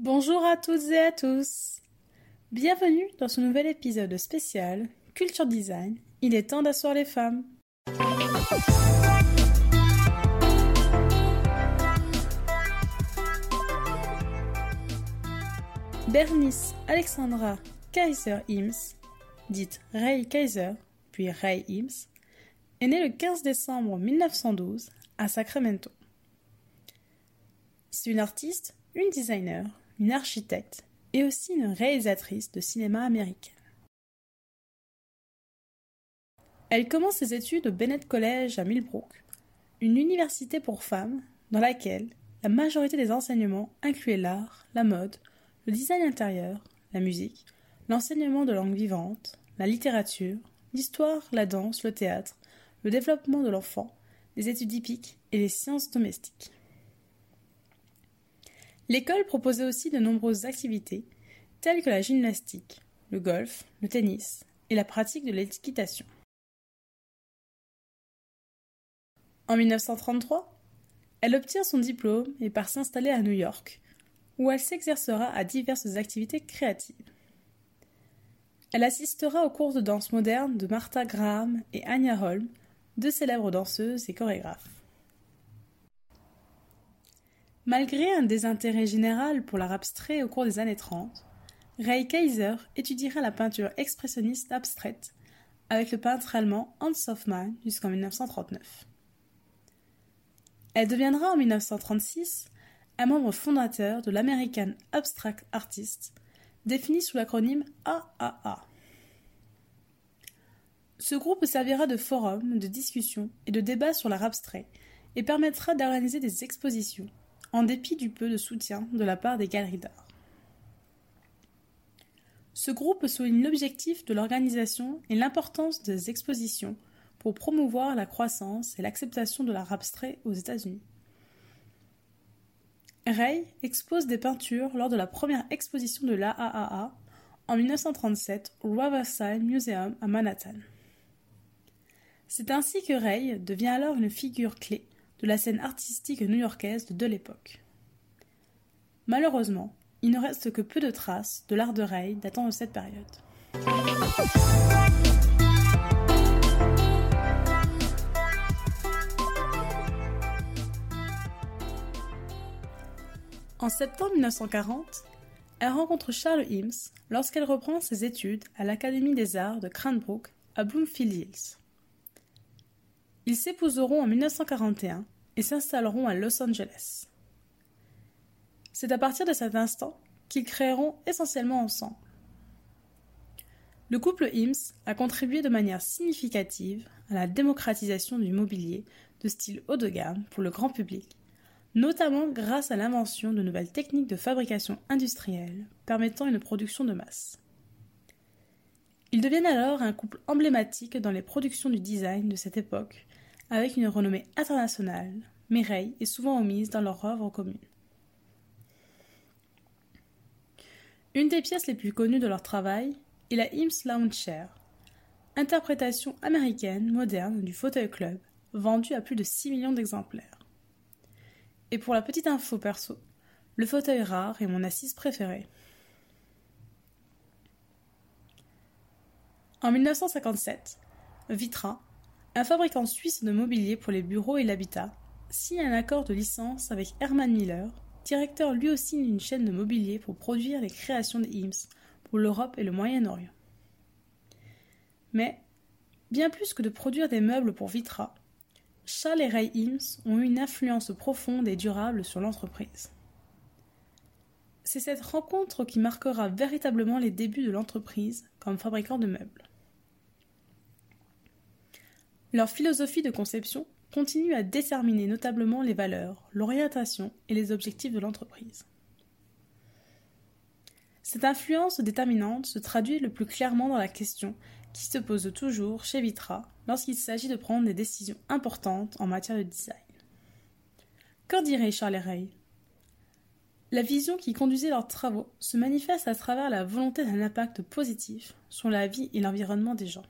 Bonjour à toutes et à tous. Bienvenue dans ce nouvel épisode spécial Culture Design. Il est temps d'asseoir les femmes. Bernice Alexandra Kaiser Ims, dite Ray Kaiser, puis Ray Ims, est née le 15 décembre 1912 à Sacramento. C'est une artiste, une designer, une architecte et aussi une réalisatrice de cinéma américaine. Elle commence ses études au Bennett College à Millbrook, une université pour femmes dans laquelle la majorité des enseignements incluaient l'art, la mode, le design intérieur, la musique, l'enseignement de langue vivante, la littérature, l'histoire, la danse, le théâtre, le développement de l'enfant, les études hippiques et les sciences domestiques. L'école proposait aussi de nombreuses activités, telles que la gymnastique, le golf, le tennis et la pratique de l'équitation. En 1933, elle obtient son diplôme et part s'installer à New York, où elle s'exercera à diverses activités créatives. Elle assistera aux cours de danse moderne de Martha Graham et Anya Holm, deux célèbres danseuses et chorégraphes. Malgré un désintérêt général pour l'art abstrait au cours des années 30, Ray Kaiser étudiera la peinture expressionniste abstraite avec le peintre allemand Hans Hofmann jusqu'en 1939. Elle deviendra en 1936 un membre fondateur de l'American Abstract Artist, défini sous l'acronyme AAA. Ce groupe servira de forum de discussion et de débat sur l'art abstrait et permettra d'organiser des expositions, en dépit du peu de soutien de la part des galeries d'art. Ce groupe souligne l'objectif de l'organisation et l'importance des expositions pour promouvoir la croissance et l'acceptation de l'art abstrait aux États-Unis. Ray expose des peintures lors de la première exposition de l'AAA en 1937 au Riverside Museum à Manhattan. C'est ainsi que Ray devient alors une figure clé de la scène artistique new-yorkaise de l'époque. Malheureusement, il ne reste que peu de traces de l'art de Ray datant de cette période. En septembre 1940, elle rencontre Charles Eames lorsqu'elle reprend ses études à l'Académie des Arts de Cranbrook à Bloomfield Hills. Ils s'épouseront en 1941 et s'installeront à Los Angeles. C'est à partir de cet instant qu'ils créeront essentiellement ensemble. Le couple Eames a contribué de manière significative à la démocratisation du mobilier de style haut de gamme pour le grand public, notamment grâce à l'invention de nouvelles techniques de fabrication industrielle permettant une production de masse. Ils deviennent alors un couple emblématique dans les productions du design de cette époque avec une renommée internationale, Mireille est souvent omise dans leur œuvre commune. Une des pièces les plus connues de leur travail est la Eames Lounge Chair, interprétation américaine moderne du fauteuil club, vendue à plus de 6 millions d'exemplaires. Et pour la petite info perso, le fauteuil rare est mon assise préférée. En 1957, Vitra, un fabricant suisse de mobilier pour les bureaux et l'habitat signe un accord de licence avec Herman Miller, directeur lui aussi d'une chaîne de mobilier pour produire les créations des Eames pour l'Europe et le Moyen-Orient. Mais, bien plus que de produire des meubles pour Vitra, Charles et Ray Eames ont eu une influence profonde et durable sur l'entreprise. C'est cette rencontre qui marquera véritablement les débuts de l'entreprise comme fabricant de meubles. Leur philosophie de conception continue à déterminer notablement les valeurs, l'orientation et les objectifs de l'entreprise. Cette influence déterminante se traduit le plus clairement dans la question qui se pose toujours chez Vitra lorsqu'il s'agit de prendre des décisions importantes en matière de design. Qu'en dirait Charles Ray La vision qui conduisait leurs travaux se manifeste à travers la volonté d'un impact positif sur la vie et l'environnement des gens.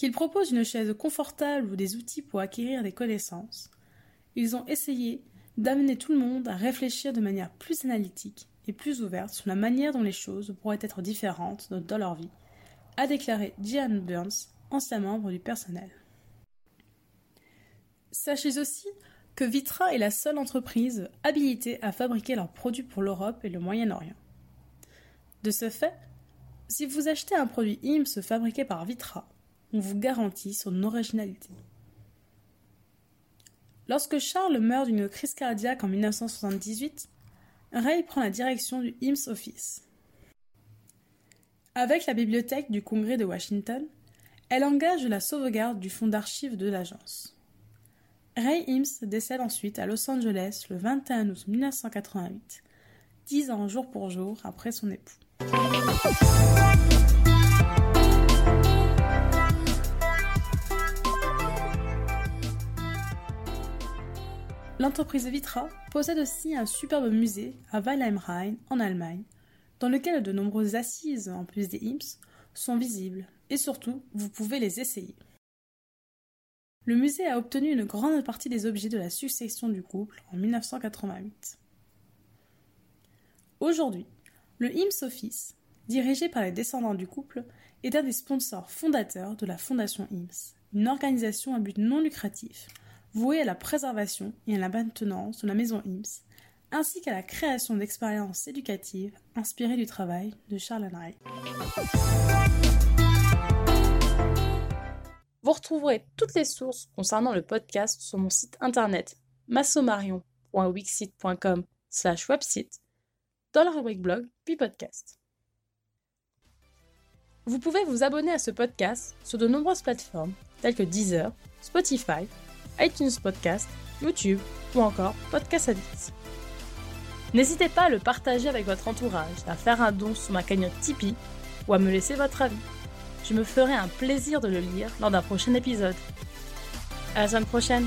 Qu'ils proposent une chaise confortable ou des outils pour acquérir des connaissances, ils ont essayé d'amener tout le monde à réfléchir de manière plus analytique et plus ouverte sur la manière dont les choses pourraient être différentes dans leur vie, a déclaré Gian Burns, ancien membre du personnel. Sachez aussi que Vitra est la seule entreprise habilitée à fabriquer leurs produits pour l'Europe et le Moyen-Orient. De ce fait, si vous achetez un produit IMSS fabriqué par Vitra, on vous garantit son originalité. Lorsque Charles meurt d'une crise cardiaque en 1978, Ray prend la direction du IMSS Office. Avec la bibliothèque du Congrès de Washington, elle engage la sauvegarde du fonds d'archives de l'agence. Ray Eames décède ensuite à Los Angeles le 21 août 1988, dix ans jour pour jour après son époux. L'entreprise Vitra possède aussi un superbe musée à Weilheim-Rhein en Allemagne, dans lequel de nombreuses assises, en plus des IMSS, sont visibles, et surtout, vous pouvez les essayer. Le musée a obtenu une grande partie des objets de la succession du couple en 1988. Aujourd'hui, le IMS Office, dirigé par les descendants du couple, est un des sponsors fondateurs de la Fondation IMS, une organisation à but non lucratif vouée à la préservation et à la maintenance de la maison IMS, ainsi qu'à la création d'expériences éducatives inspirées du travail de Charles Henry. Vous retrouverez toutes les sources concernant le podcast sur mon site internet massomarion.wixit.com slash website dans la rubrique blog puis podcast. Vous pouvez vous abonner à ce podcast sur de nombreuses plateformes telles que Deezer, Spotify, iTunes Podcast, YouTube ou encore Podcast Addict. N'hésitez pas à le partager avec votre entourage, à faire un don sur ma cagnotte Tipeee ou à me laisser votre avis je me ferai un plaisir de le lire lors d'un prochain épisode. À la semaine prochaine